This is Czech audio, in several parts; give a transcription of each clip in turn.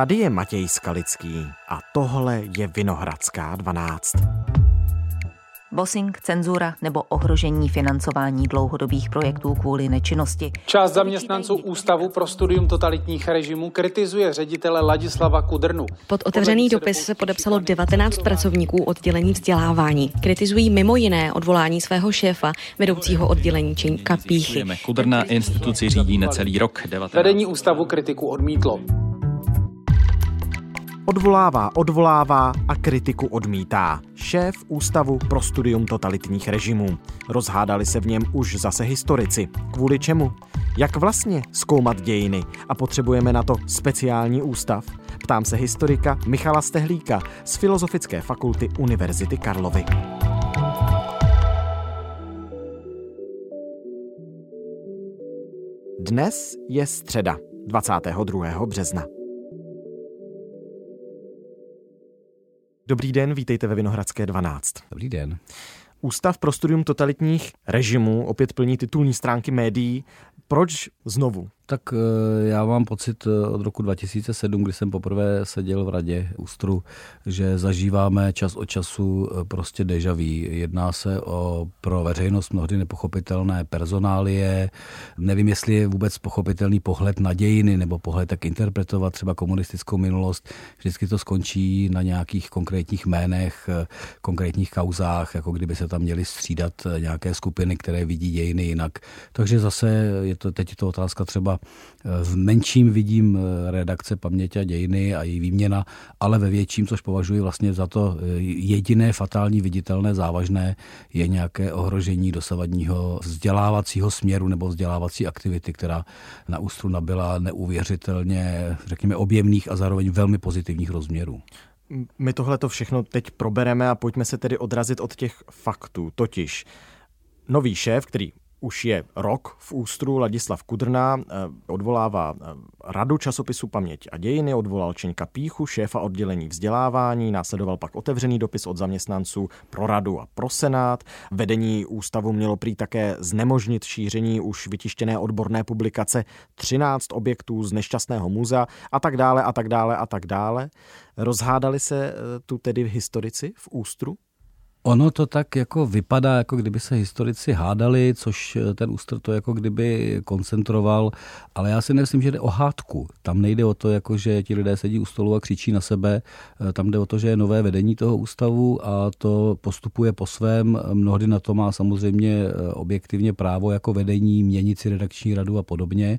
Tady je Matěj Skalický a tohle je Vinohradská 12. Bossing, cenzura nebo ohrožení financování dlouhodobých projektů kvůli nečinnosti. Část zaměstnanců Ústavu pro studium totalitních režimů kritizuje ředitele Ladislava Kudrnu. Pod otevřený dopis se podepsalo 19 pracovníků oddělení vzdělávání. Kritizují mimo jiné odvolání svého šéfa, vedoucího oddělení Čenka Píchy. Kudrna instituci řídí necelý rok. 19. Vedení ústavu kritiku odmítlo. Odvolává, odvolává a kritiku odmítá. Šéf Ústavu pro studium totalitních režimů. Rozhádali se v něm už zase historici. Kvůli čemu? Jak vlastně zkoumat dějiny? A potřebujeme na to speciální ústav? Ptám se historika Michala Stehlíka z Filozofické fakulty Univerzity Karlovy. Dnes je středa, 22. března. Dobrý den, vítejte ve Vinohradské 12. Dobrý den. Ústav pro studium totalitních režimů opět plní titulní stránky médií. Proč znovu? Tak eh, já mám pocit eh, od roku 2007, kdy jsem poprvé seděl v radě Ústru, že zažíváme čas od času eh, prostě deja vu. Jedná se o pro veřejnost mnohdy nepochopitelné personálie. Nevím, jestli je vůbec pochopitelný pohled na dějiny nebo pohled, jak interpretovat třeba komunistickou minulost. Vždycky to skončí na nějakých konkrétních jménech, konkrétních kauzách, jako kdyby se tam měly střídat nějaké skupiny, které vidí dějiny jinak. Takže zase je to teď je to otázka třeba v menším vidím eh, redakce paměti a dějiny a její výměna, ale ve větším, což považuji vlastně za to eh, jediné fatální, viditelné, závažné, je nějaké ohrožení dosavadního vzdělávacího směru nebo vzdělávací aktivity, která na ústru nabyla neuvěřitelně, řekněme, objemných a zároveň velmi pozitivních rozměrů. My tohle to všechno teď probereme a pojďme se tedy odrazit od těch faktů. Totiž nový šéf, který už je rok v ústru Ladislav Kudrna, eh, odvolává eh, radu časopisu Paměť a dějiny, odvolal Čeňka Píchu, šéfa oddělení vzdělávání, následoval pak otevřený dopis od zaměstnanců pro radu a pro senát. Vedení ústavu mělo prý také znemožnit šíření už vytištěné odborné publikace 13 objektů z nešťastného muzea a tak dále a tak dále a tak dále. Rozhádali se eh, tu tedy historici v ústru? Ono to tak jako vypadá, jako kdyby se historici hádali, což eh, ten ústr to jako kdyby koncentroval, ale já si nemyslím, že jde o hádku. Tam nejde o to, jako že ti lidé sedí u stolu a křičí na sebe. Eh, tam jde o to, že je nové vedení toho ústavu a to postupuje po svém. Mnohdy na to má samozřejmě eh, objektivně právo jako vedení měnit si redakční radu a podobně,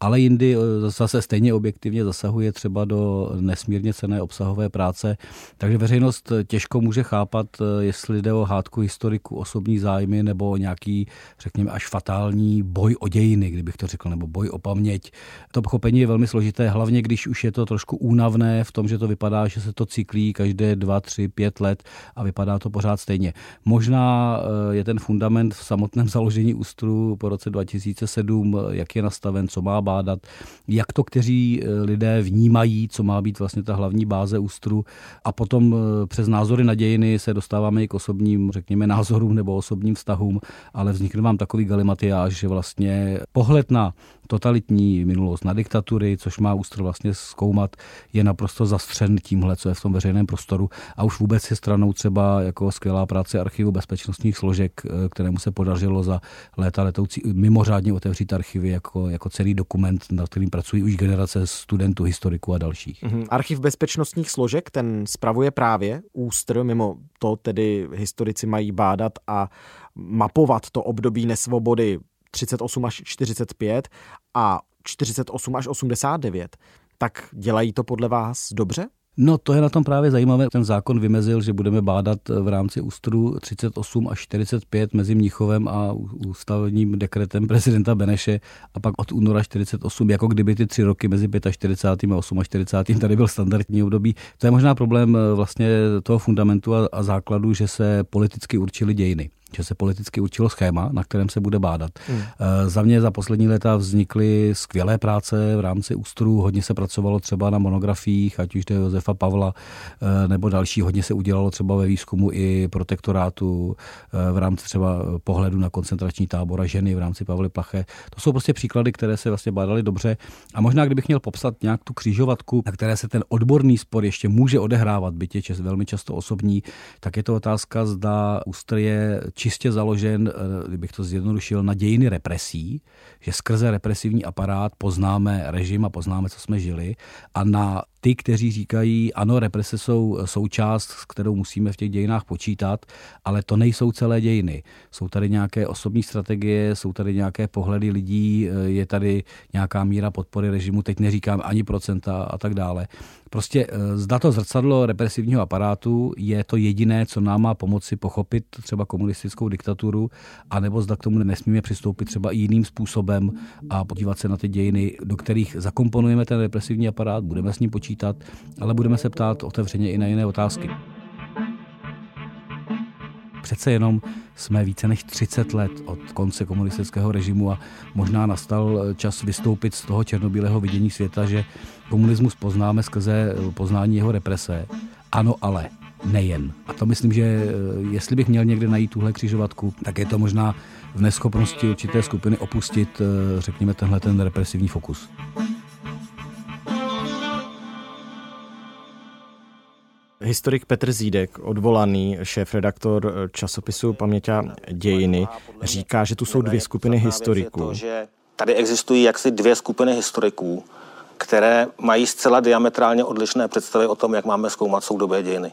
ale jindy zase stejně objektivně zasahuje třeba do nesmírně cené obsahové práce. Takže veřejnost těžko může chápat, jestli jestli jde o hádku historiku, osobní zájmy nebo nějaký, řekněme, až fatální boj o dějiny, kdybych to řekl, nebo boj o paměť. To pochopení je velmi složité, hlavně když už je to trošku únavné v tom, že to vypadá, že se to cyklí každé dva, tři, pět let a vypadá to pořád stejně. Možná eh, je ten fundament v samotném založení ústru po roce 2007, jak je nastaven, co má bádat, jak to kteří eh, lidé vnímají, co má být vlastně ta hlavní báze ústru a potom eh, přes názory na dějiny se dostáváme i k osobním, řekněme, názorům nebo osobním vztahům, ale vznikne vám takový galimatiáž, že vlastně pohled na totalitní minulost, na diktatury, což má ústr vlastně zkoumat, je naprosto zastřen tímhle, co je v tom veřejném prostoru a už vůbec je stranou třeba jako skvělá práce archivu bezpečnostních složek, eh, kterému se podařilo za léta letoucí mimořádně otevřít archivy jako, jako celý dokument, na kterým pracují už generace studentů, historiků a dalších. Mm-hmm. Archiv bezpečnostních složek, ten spravuje právě ústr, mimo to tedy historici mají bádat a mapovat to období nesvobody 38 až 45 a 48 až 89, tak dělají to podle vás dobře? No to je na tom právě zajímavé. Ten zákon vymezil, že budeme bádat v rámci ústru 38 až 45 mezi Mnichovem a ústavním dekretem prezidenta Beneše a pak od února 48, jako kdyby ty tři roky mezi 45. a 48. tady byl standardní období. To je možná problém eh, vlastně toho fundamentu a, a základu, že se politicky určily dějiny že se politicky určilo schéma, na kterém se bude bádat. Hmm. Za mě za poslední léta vznikly skvělé práce v rámci ústrů, hodně se pracovalo třeba na monografiích, ať už to je Josefa Pavla nebo další, hodně se udělalo třeba ve výzkumu i protektorátu v rámci třeba pohledu na koncentrační tábor a ženy v rámci Pavly Plaché. To jsou prostě příklady, které se vlastně bádaly dobře. A možná, kdybych měl popsat nějak tu křížovatku, na které se ten odborný spor ještě může odehrávat, byť je čas, velmi často osobní, tak je to otázka, zda ústr je čistě založen, eh, kdybych to zjednodušil, na dějiny represí, že skrze represivní aparát poznáme režim a poznáme, co jsme žili, a na ty, kteří říkají, ano, represe jsou součást, s kterou musíme v těch dějinách počítat, ale to nejsou celé dějiny. Jsou tady nějaké osobní strategie, jsou tady nějaké pohledy lidí, je tady nějaká míra podpory režimu, teď neříkám ani procenta a tak dále. Prostě eh, zda to zrcadlo represivního aparátu je to jediné, co nám má pomoci pochopit třeba komunistickou diktaturu, anebo zda k tomu nesmíme přistoupit třeba i jiným způsobem a podívat se na ty dějiny, do kterých zakomponujeme ten represivní aparát, budeme s ním počítat, ale budeme se ptát otevřeně i na jiné otázky. Přece jenom jsme více než 30 let od konce komunistického režimu a možná nastal čas vystoupit z toho černobílého vidění světa, že komunismus poznáme skrze poznání jeho represe. Ano, ale nejen. A to myslím, že eh, jestli bych měl někde najít tuhle křižovatku, tak je to možná v neschopnosti určité skupiny opustit, eh, řekněme, tenhle ten represivní fokus. Historik Petr Zídek, odvolaný šéf-redaktor časopisu Paměťa dějiny, říká, že tu jsou dvě skupiny historiků. Tady existují jaksi dvě skupiny historiků, které mají zcela diametrálně odlišné představy o tom, jak máme zkoumat soudobé dějiny.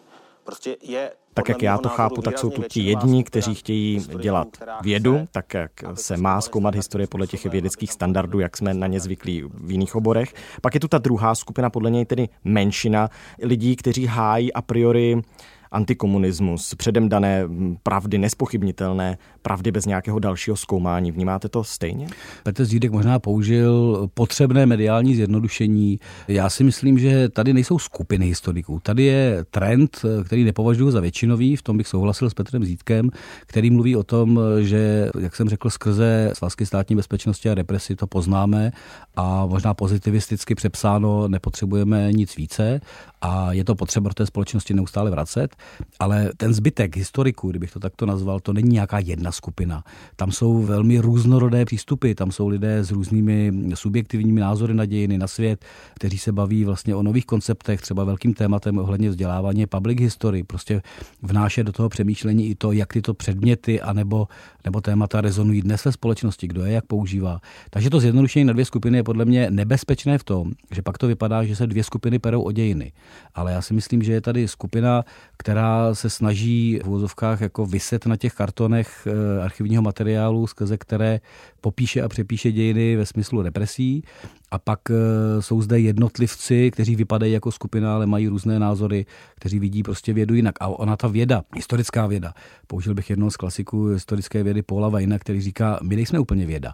Prostě je tak jak já to chápu, tak jsou tu ti jedni, kteří chtějí dělat vědu, tak jak se má zkoumat historie podle těch vědeckých standardů, jak jsme na ně zvyklí v jiných oborech. Pak je tu ta druhá skupina, podle něj tedy menšina lidí, kteří hájí a priori antikomunismus, předem dané pravdy, nespochybnitelné pravdy bez nějakého dalšího zkoumání. Vnímáte to stejně? Petr Zídek možná použil potřebné mediální zjednodušení. Já si myslím, že tady nejsou skupiny historiků. Tady je trend, který nepovažuji za většinový, v tom bych souhlasil s Petrem Zídkem, který mluví o tom, že, jak jsem řekl, skrze svazky státní bezpečnosti a represi to poznáme a možná pozitivisticky přepsáno nepotřebujeme nic více a je to potřeba do té společnosti neustále vracet, ale ten zbytek historiků, kdybych to takto nazval, to není nějaká jedna skupina. Tam jsou velmi různorodé přístupy, tam jsou lidé s různými subjektivními názory na dějiny, na svět, kteří se baví vlastně o nových konceptech, třeba velkým tématem ohledně vzdělávání public history, prostě vnášet do toho přemýšlení i to, jak tyto předměty anebo, nebo témata rezonují dnes ve společnosti, kdo je jak používá. Takže to zjednodušení na dvě skupiny je podle mě nebezpečné v tom, že pak to vypadá, že se dvě skupiny perou o dějiny ale já si myslím, že je tady skupina, která se snaží v úvozovkách jako vyset na těch kartonech eh, archivního materiálu, skrze které popíše a přepíše dějiny ve smyslu represí. A pak eh, jsou zde jednotlivci, kteří vypadají jako skupina, ale mají různé názory, kteří vidí prostě vědu jinak. A ona ta věda, historická věda, použil bych jednoho z klasiků historické vědy Paula Vajna, který říká, my nejsme úplně věda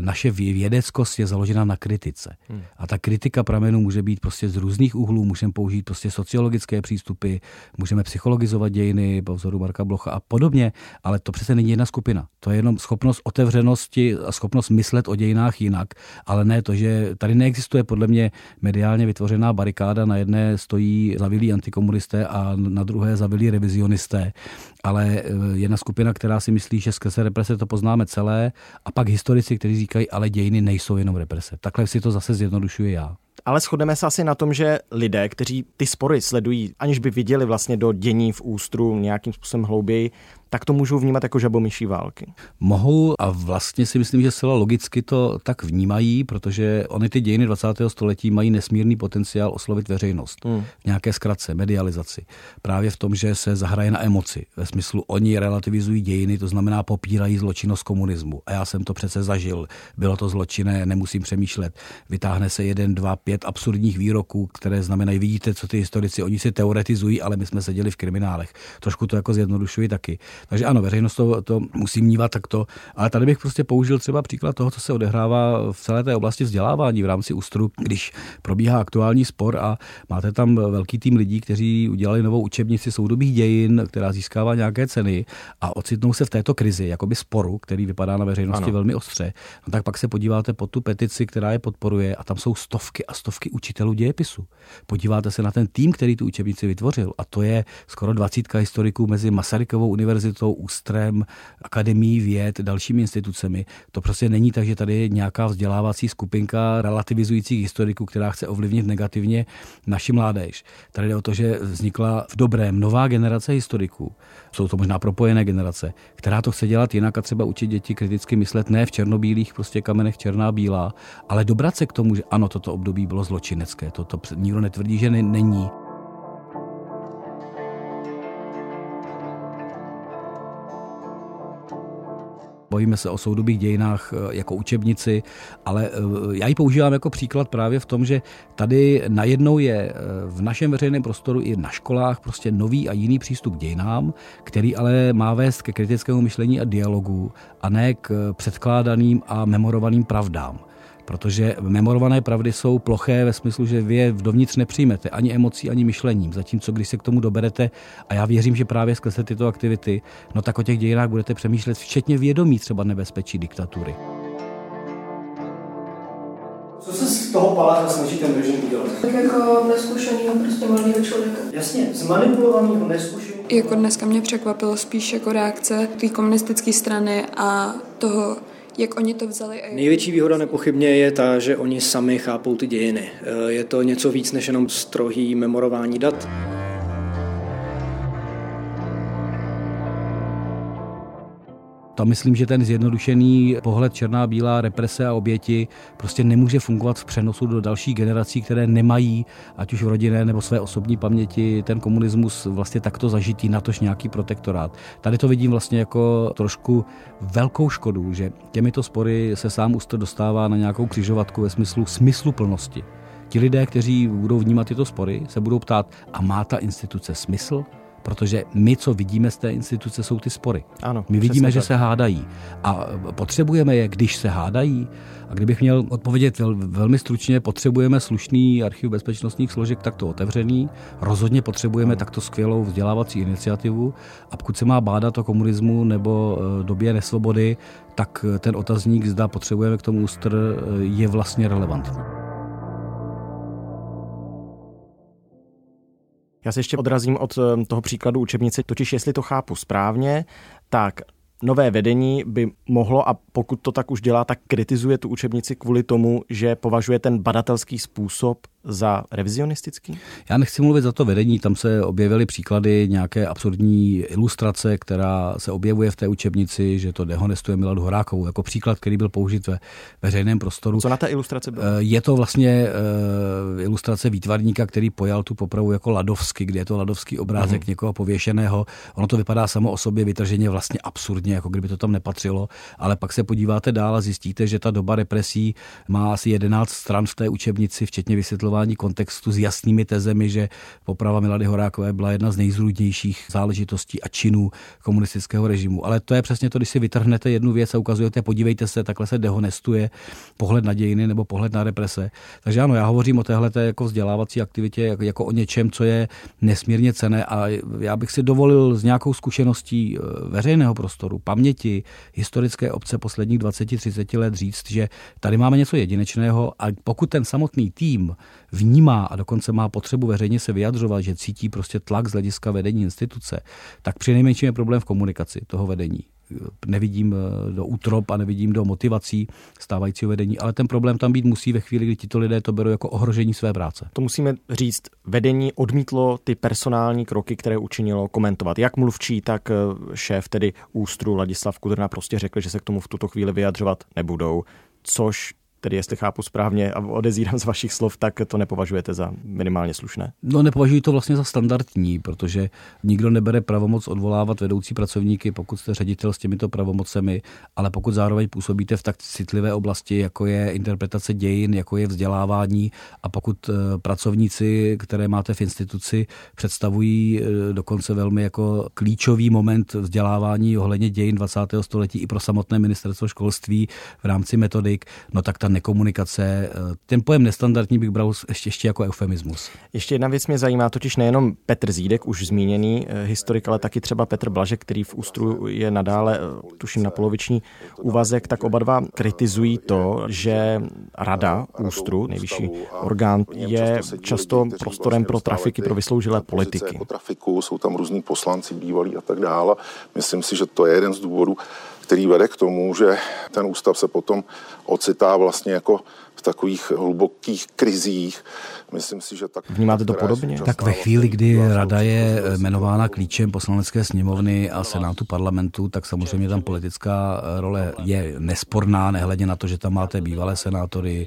naše vědeckost je založena na kritice. Hmm. A ta kritika pramenů může být prostě z různých úhlů, můžeme použít prostě sociologické přístupy, můžeme psychologizovat dějiny po vzoru Marka Blocha a podobně, ale to přece není jedna skupina. To je jenom schopnost otevřenosti a schopnost myslet o dějinách jinak, ale ne to, že tady neexistuje podle mě mediálně vytvořená barikáda, na jedné stojí zavilí antikomunisté a na druhé zavilí revizionisté, ale eh, jedna skupina, která si myslí, že skrze represe to poznáme celé a pak historici, kteří říkají, ale dějiny nejsou jenom represe. Takhle si to zase zjednodušuji já. Ale shodneme se asi na tom, že lidé, kteří ty spory sledují, aniž by viděli vlastně do dění v ústru nějakým způsobem hlouběji, tak to můžou vnímat jako žabomyší války. Mohou a vlastně si myslím, že zcela logicky to tak vnímají, protože oni ty dějiny 20. století mají nesmírný potenciál oslovit veřejnost. Hmm. V nějaké zkratce, medializaci. Právě v tom, že se zahraje na emoci. Ve smyslu, oni relativizují dějiny, to znamená popírají zločinnost komunismu. A já jsem to přece zažil. Bylo to zločinné, nemusím přemýšlet. Vytáhne se jeden, dva, pět absurdních výroků, které znamenají, vidíte, co ty historici, oni si teoretizují, ale my jsme seděli v kriminálech. Trošku to jako zjednodušuji taky. Takže ano, veřejnost to, to musí mnívat takto, ale tady bych prostě použil třeba příklad toho, co se odehrává v celé té oblasti vzdělávání v rámci ústru, když probíhá aktuální spor a máte tam velký tým lidí, kteří udělali novou učebnici soudobých dějin, která získává nějaké ceny a ocitnou se v této krizi, jakoby sporu, který vypadá na veřejnosti ano. velmi ostře, no tak pak se podíváte pod tu petici, která je podporuje a tam jsou stovky a stovky učitelů dějepisu. Podíváte se na ten tým, který tu učebnici vytvořil a to je skoro 20 historiků mezi Masarykovou univerzitou, Ústrem, Akademií věd, dalšími institucemi. To prostě není tak, že tady je nějaká vzdělávací skupinka relativizujících historiků, která chce ovlivnit negativně naši mládež. Tady jde o to, že vznikla v dobrém nová generace historiků. Jsou to možná propojené generace, která to chce dělat jinak a třeba učit děti kriticky myslet ne v černobílých prostě kamenech černá bílá, ale dobrat se k tomu, že ano, toto období bylo zločinecké. Toto nikdo netvrdí, že není. Bavíme se o soudobých dějinách eh, jako učebnici, ale eh, já ji používám jako příklad právě v tom, že tady najednou je eh, v našem veřejném prostoru i na školách prostě nový a jiný přístup k dějinám, který ale má vést ke kritickému myšlení a dialogu a ne k předkládaným a memorovaným pravdám protože memorované pravdy jsou ploché ve smyslu, že vy je dovnitř nepřijmete ani emocí, ani myšlením. Zatímco když se k tomu doberete, a já věřím, že právě skrze tyto aktivity, no tak o těch dějinách budete přemýšlet, včetně vědomí třeba nebezpečí diktatury. Co se z toho paláce snaží ten režim udělat? Tak jako neskušenýho prostě mladého člověka. Jasně, zmanipulovaného, neskušeného. Jako dneska mě překvapilo spíš jako reakce té komunistické strany a toho jak oni to vzali. A Největší výhoda nepochybně je ta, že oni sami chápou ty dějiny. Eh, je to něco víc než jenom strohý memorování dat. Tam myslím, že ten zjednodušený pohled černá, bílá, represe a oběti prostě nemůže fungovat v přenosu do dalších generací, které nemají, ať už v rodinné nebo své osobní paměti, ten komunismus vlastně takto zažitý, natož nějaký protektorát. Tady to vidím vlastně jako trošku velkou škodu, že těmito spory se sám ústr dostává na nějakou křižovatku ve smyslu smysluplnosti. Ti lidé, kteří budou vnímat tyto spory, se budou ptát, a má ta instituce smysl? Protože my, co vidíme z té instituce, jsou ty spory. Ano, my vidíme, tak. že se hádají. A potřebujeme je, když se hádají. A kdybych měl odpovědět vel, velmi stručně, potřebujeme slušný archiv bezpečnostních složek takto otevřený. Rozhodně potřebujeme takto skvělou vzdělávací iniciativu. A pokud se má bádat o komunismu nebo e, době nesvobody, tak ten otazník, zda potřebujeme k tomu ústr, e, je vlastně relevantní. Já se ještě odrazím od eh, toho příkladu učebnice, totiž jestli to chápu správně, tak nové vedení by mohlo, a pokud to tak už dělá, tak kritizuje tu učebnici kvůli tomu, že považuje ten badatelský způsob za revizionistický? Já nechci mluvit za to vedení, tam se objevily příklady nějaké absurdní ilustrace, která se objevuje v té učebnici, že to dehonestuje Miladu Horákovou, jako příklad, který byl použit ve veřejném prostoru. Co na té ilustraci bylo? Eh, je to vlastně uh, ilustrace výtvarníka, který pojal tu popravu jako ladovsky, kde je to ladovský obrázek uh-huh. někoho pověšeného. Ono to vypadá samo o sobě vytrženě vlastně absurdně, jako kdyby to tam nepatřilo, ale pak se podíváte dál a zjistíte, že ta doba represí má asi 11 stran v té učebnici, včetně vysvětlování vysvětlování kontextu s jasnými tezemi, že poprava Milady Horákové byla jedna z nejzrůdnějších záležitostí a činů komunistického režimu. Ale to je přesně to, když si vytrhnete jednu věc a ukazujete, podívejte se, takhle se dehonestuje pohled na dějiny nebo pohled na represe. Takže ano, já hovořím o téhle jako vzdělávací aktivitě jako, jako o něčem, co je nesmírně cené a já bych si dovolil s nějakou zkušeností eh, veřejného prostoru, paměti, historické obce posledních 20-30 let říct, že tady máme něco jedinečného a pokud ten samotný tým vnímá a dokonce má potřebu veřejně se vyjadřovat, že cítí prostě tlak z hlediska vedení instituce, tak při nejmenším je problém v komunikaci toho vedení nevidím eh, do útrop a nevidím do motivací stávajícího vedení, ale ten problém tam být musí ve chvíli, kdy tito lidé to berou jako ohrožení své práce. To musíme říct, vedení odmítlo ty personální kroky, které učinilo komentovat. Jak mluvčí, tak eh, šéf, tedy ústru Ladislav Kudrna prostě řekl, že se k tomu v tuto chvíli vyjadřovat nebudou, což tedy jestli chápu správně a odezírám z vašich slov, tak to nepovažujete za minimálně slušné. No nepovažuji to vlastně za standardní, protože nikdo nebere pravomoc odvolávat vedoucí pracovníky, pokud jste ředitel s těmito pravomocemi, ale pokud zároveň působíte v tak citlivé oblasti, jako je interpretace dějin, jako je vzdělávání a pokud eh, pracovníci, které máte v instituci, představují eh, dokonce velmi jako klíčový moment vzdělávání ohledně dějin 20. století i pro samotné ministerstvo školství v rámci metodik, no tak ta nekomunikace, eh, ten pojem nestandardní bych bral ještě, ještě jako eufemismus. Ještě jedna věc mě zajímá, totiž nejenom Petr Zídek, už zmíněný eh, historik, ale taky třeba Petr Blažek, který v Ústru je nadále, eh, tuším, na poloviční úvazek, tak oba dva kritizují to, že Rada Ústru, nejvyšší orgán, je často prostorem pro trafiky, pro vysloužilé politiky. Trafiku, jsou tam různí poslanci bývalí a tak dále. Myslím si, že to je jeden z důvodů, který vede k tomu, že ten ústav se potom ocitá vlastně jako v takových hlubokých krizích. Myslím si, že tak. Vnímáte to podobně? Tak ve chvíli, kdy rada je jmenována klíčem poslanecké sněmovny a senátu parlamentu, tak samozřejmě tam politická role je nesporná, nehledě na to, že tam máte bývalé senátory,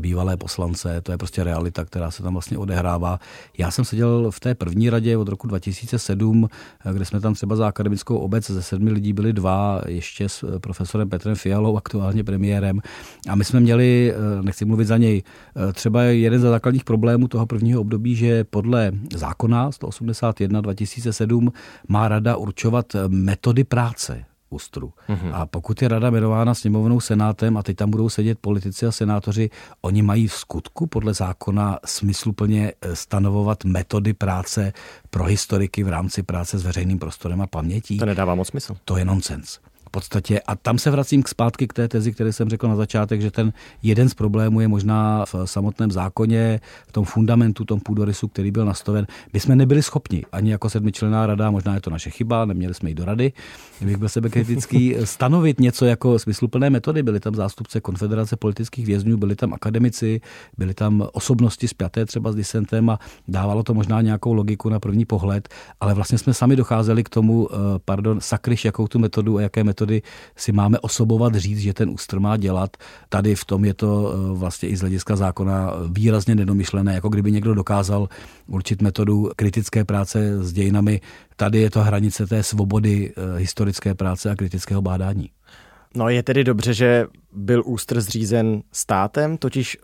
bývalé poslance, to je prostě realita, která se tam vlastně odehrává. Já jsem seděl v té první radě od roku 2007, kde jsme tam třeba za akademickou obec ze sedmi lidí byli dva, ještě s profesorem Petrem Fialou, aktuálně premiérem. A my jsme měli, nechci mluvit za něj, třeba jeden ze základních problémů toho prvního období, že podle zákona 181 2007 má rada určovat metody práce ústru. Mm-hmm. A pokud je rada jmenována sněmovnou senátem a teď tam budou sedět politici a senátoři, oni mají v skutku podle zákona smysluplně eh, stanovovat metody práce pro historiky v rámci práce s veřejným prostorem a pamětí. To nedává moc smysl. To je nonsens podstatě, a tam se vracím k zpátky k té tezi, které jsem řekl na začátek, že ten jeden z problémů je možná v samotném zákoně, v tom fundamentu, tom půdorysu, který byl nastaven. My jsme nebyli schopni, ani jako sedmičlená rada, možná je to naše chyba, neměli jsme jít do rady, bych byl sebekritický, stanovit něco jako smysluplné metody. Byli tam zástupce Konfederace politických vězňů, byli tam akademici, byli tam osobnosti spjaté třeba s disentem a dávalo to možná nějakou logiku na první pohled, ale vlastně jsme sami docházeli k tomu, eh, pardon, sakryš, jakou tu metodu a jaké metody metody si máme osobovat říct, že ten ústr má dělat. Tady v tom je to eh, vlastně i z hlediska zákona výrazně nedomyšlené, jako kdyby někdo dokázal určit metodu kritické práce s dějinami. Tady je to hranice té svobody eh, historické práce a kritického bádání. No je tedy dobře, že byl ústr zřízen státem, totiž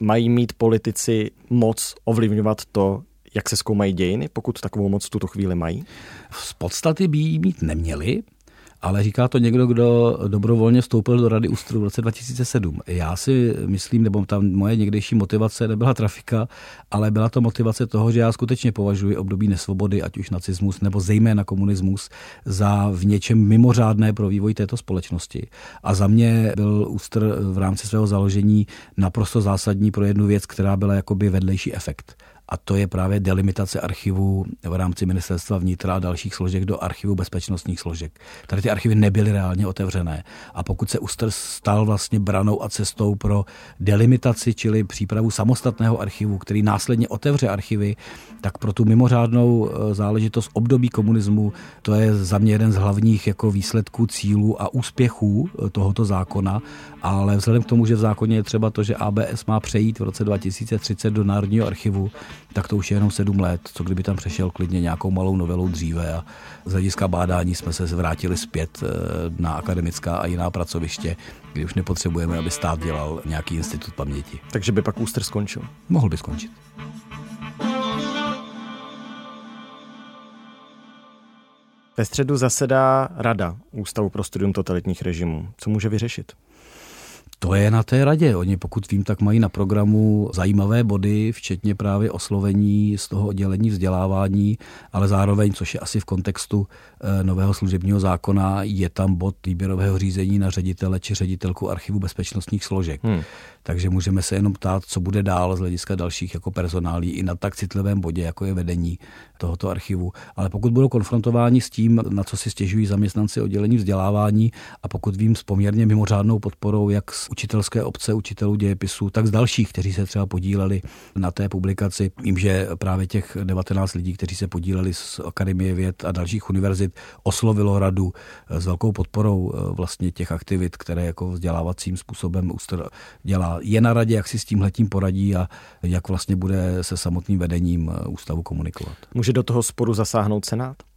mají mít politici moc ovlivňovat to, jak se zkoumají dějiny, pokud takovou moc v tuto chvíli mají? Z podstaty by jí mít neměli, ale říká to někdo, kdo dobrovolně vstoupil do Rady Ústru v roce 2007. Já si myslím, nebo tam moje někdejší motivace nebyla trafika, ale byla to motivace toho, že já skutečně považuji období nesvobody, ať už nacismus nebo zejména komunismus, za v něčem mimořádné pro vývoj této společnosti. A za mě byl Ústr v rámci svého založení naprosto zásadní pro jednu věc, která byla jakoby vedlejší efekt a to je právě delimitace archivů v rámci ministerstva vnitra a dalších složek do archivu bezpečnostních složek. Tady ty archivy nebyly reálně otevřené a pokud se Úster stal vlastně branou a cestou pro delimitaci, čili přípravu samostatného archivu, který následně otevře archivy, tak pro tu mimořádnou e, záležitost období komunismu, to je za mě jeden z hlavních jako výsledků, cílů a úspěchů e, tohoto zákona, ale vzhledem k tomu, že v zákoně je třeba to, že ABS má přejít v roce 2030 do Národního archivu, tak to už je jenom sedm let, co kdyby tam přešel klidně nějakou malou novelou dříve a z hlediska bádání jsme se vrátili zpět e, na akademická a jiná pracoviště, kdy už nepotřebujeme, aby stát dělal nějaký institut paměti. Takže by pak ústr skončil? Mohl by skončit. Ve středu zasedá Rada Ústavu pro studium totalitních režimů. Co může vyřešit? To je na té radě. Oni, pokud vím, tak mají na programu zajímavé body, včetně právě oslovení z toho oddělení vzdělávání, ale zároveň, což je asi v kontextu eh, nového služebního zákona, je tam bod výběrového řízení na ředitele či ředitelku archivu bezpečnostních složek. Hmm. Takže můžeme se jenom ptát, co bude dál z hlediska dalších jako personálí i na tak citlivém bodě, jako je vedení tohoto archivu. Ale pokud budou konfrontováni s tím, na co si stěžují zaměstnanci oddělení vzdělávání a pokud vím s poměrně mimořádnou podporou jak z učitelské obce, učitelů dějepisu, tak z dalších, kteří se třeba podíleli na té publikaci. Vím, že právě těch 19 lidí, kteří se podíleli z Akademie věd a dalších univerzit, oslovilo radu s velkou podporou eh, vlastně těch aktivit, které jako vzdělávacím způsobem ústr dělá. Je na radě, jak si s tím letím poradí a jak vlastně bude se samotným vedením eh, ústavu komunikovat. Může do toho sporu zasáhnout Senát?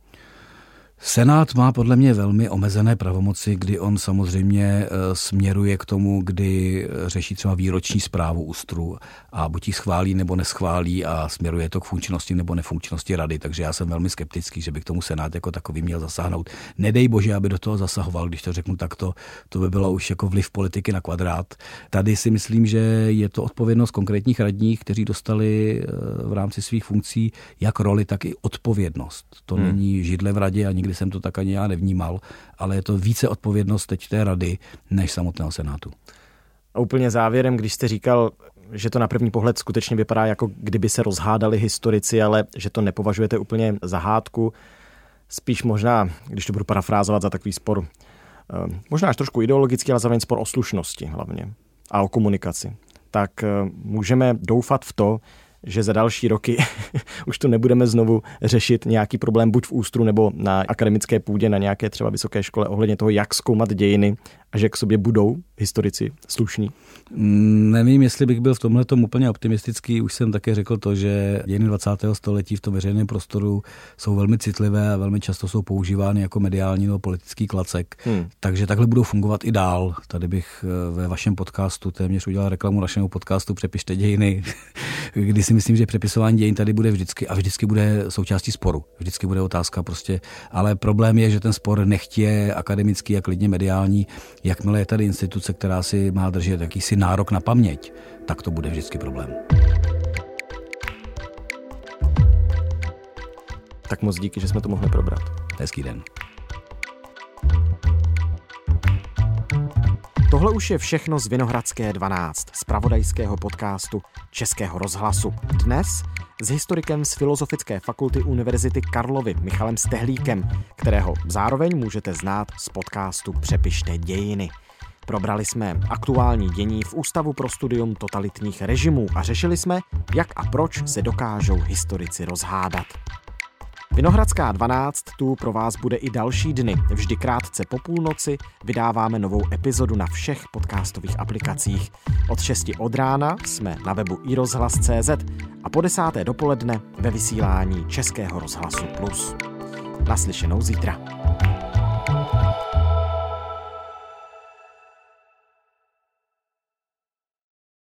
Senát má podle mě velmi omezené pravomoci, kdy on samozřejmě eh, směruje k tomu, kdy řeší třeba výroční zprávu ústru a buď ji schválí nebo neschválí a směruje to k funkčnosti nebo nefunkčnosti rady. Takže já jsem velmi skeptický, že by k tomu Senát jako takový měl zasáhnout. Nedej bože, aby do toho zasahoval, když to řeknu takto, to by bylo už jako vliv politiky na kvadrát. Tady si myslím, že je to odpovědnost konkrétních radních, kteří dostali eh, v rámci svých funkcí jak roli, tak i odpovědnost. To hmm. není židle v radě a nikdy nikdy jsem to tak ani já nevnímal, ale je to více odpovědnost teď té rady než samotného Senátu. A úplně závěrem, když jste říkal, že to na první pohled skutečně vypadá, jako kdyby se rozhádali historici, ale že to nepovažujete úplně za hádku, spíš možná, když to budu parafrázovat za takový spor, eh, možná až trošku ideologický, ale zároveň spor o slušnosti hlavně a o komunikaci, tak eh, můžeme doufat v to, že za další roky už to nebudeme znovu řešit nějaký problém buď v ústru nebo na akademické půdě, na nějaké třeba vysoké škole ohledně toho, jak zkoumat dějiny a že k sobě budou historici slušní? Mm, nevím, jestli bych byl v tomhle tom úplně optimistický. Už jsem také řekl to, že dějiny 20. století v tom veřejném prostoru jsou velmi citlivé a velmi často jsou používány jako mediální nebo politický klacek. Hmm. Takže takhle budou fungovat i dál. Tady bych eh, ve vašem podcastu téměř udělal reklamu našemu podcastu Přepište dějiny, kdy si myslím, že přepisování dějin tady bude vždycky a vždycky bude součástí sporu. Vždycky bude otázka prostě. Ale problém je, že ten spor nechtě akademický a klidně mediální Jakmile je tady instituce, která si má držet jakýsi nárok na paměť, tak to bude vždycky problém. Tak moc díky, že jsme to mohli probrat. Hezký den. Tohle už je všechno z Vinohradské 12, z pravodajského podcastu Českého rozhlasu. Dnes s historikem z Filozofické fakulty Univerzity Karlovy Michalem Stehlíkem, kterého zároveň můžete znát z podcastu Přepište dějiny. Probrali jsme aktuální dění v Ústavu pro studium totalitních režimů a řešili jsme, jak a proč se dokážou historici rozhádat. Vinohradská 12 tu pro vás bude i další dny. Vždy krátce po půlnoci vydáváme novou epizodu na všech podcastových aplikacích. Od 6 od rána jsme na webu iRozhlas.cz a po desáté dopoledne ve vysílání Českého rozhlasu Plus. Naslyšenou zítra.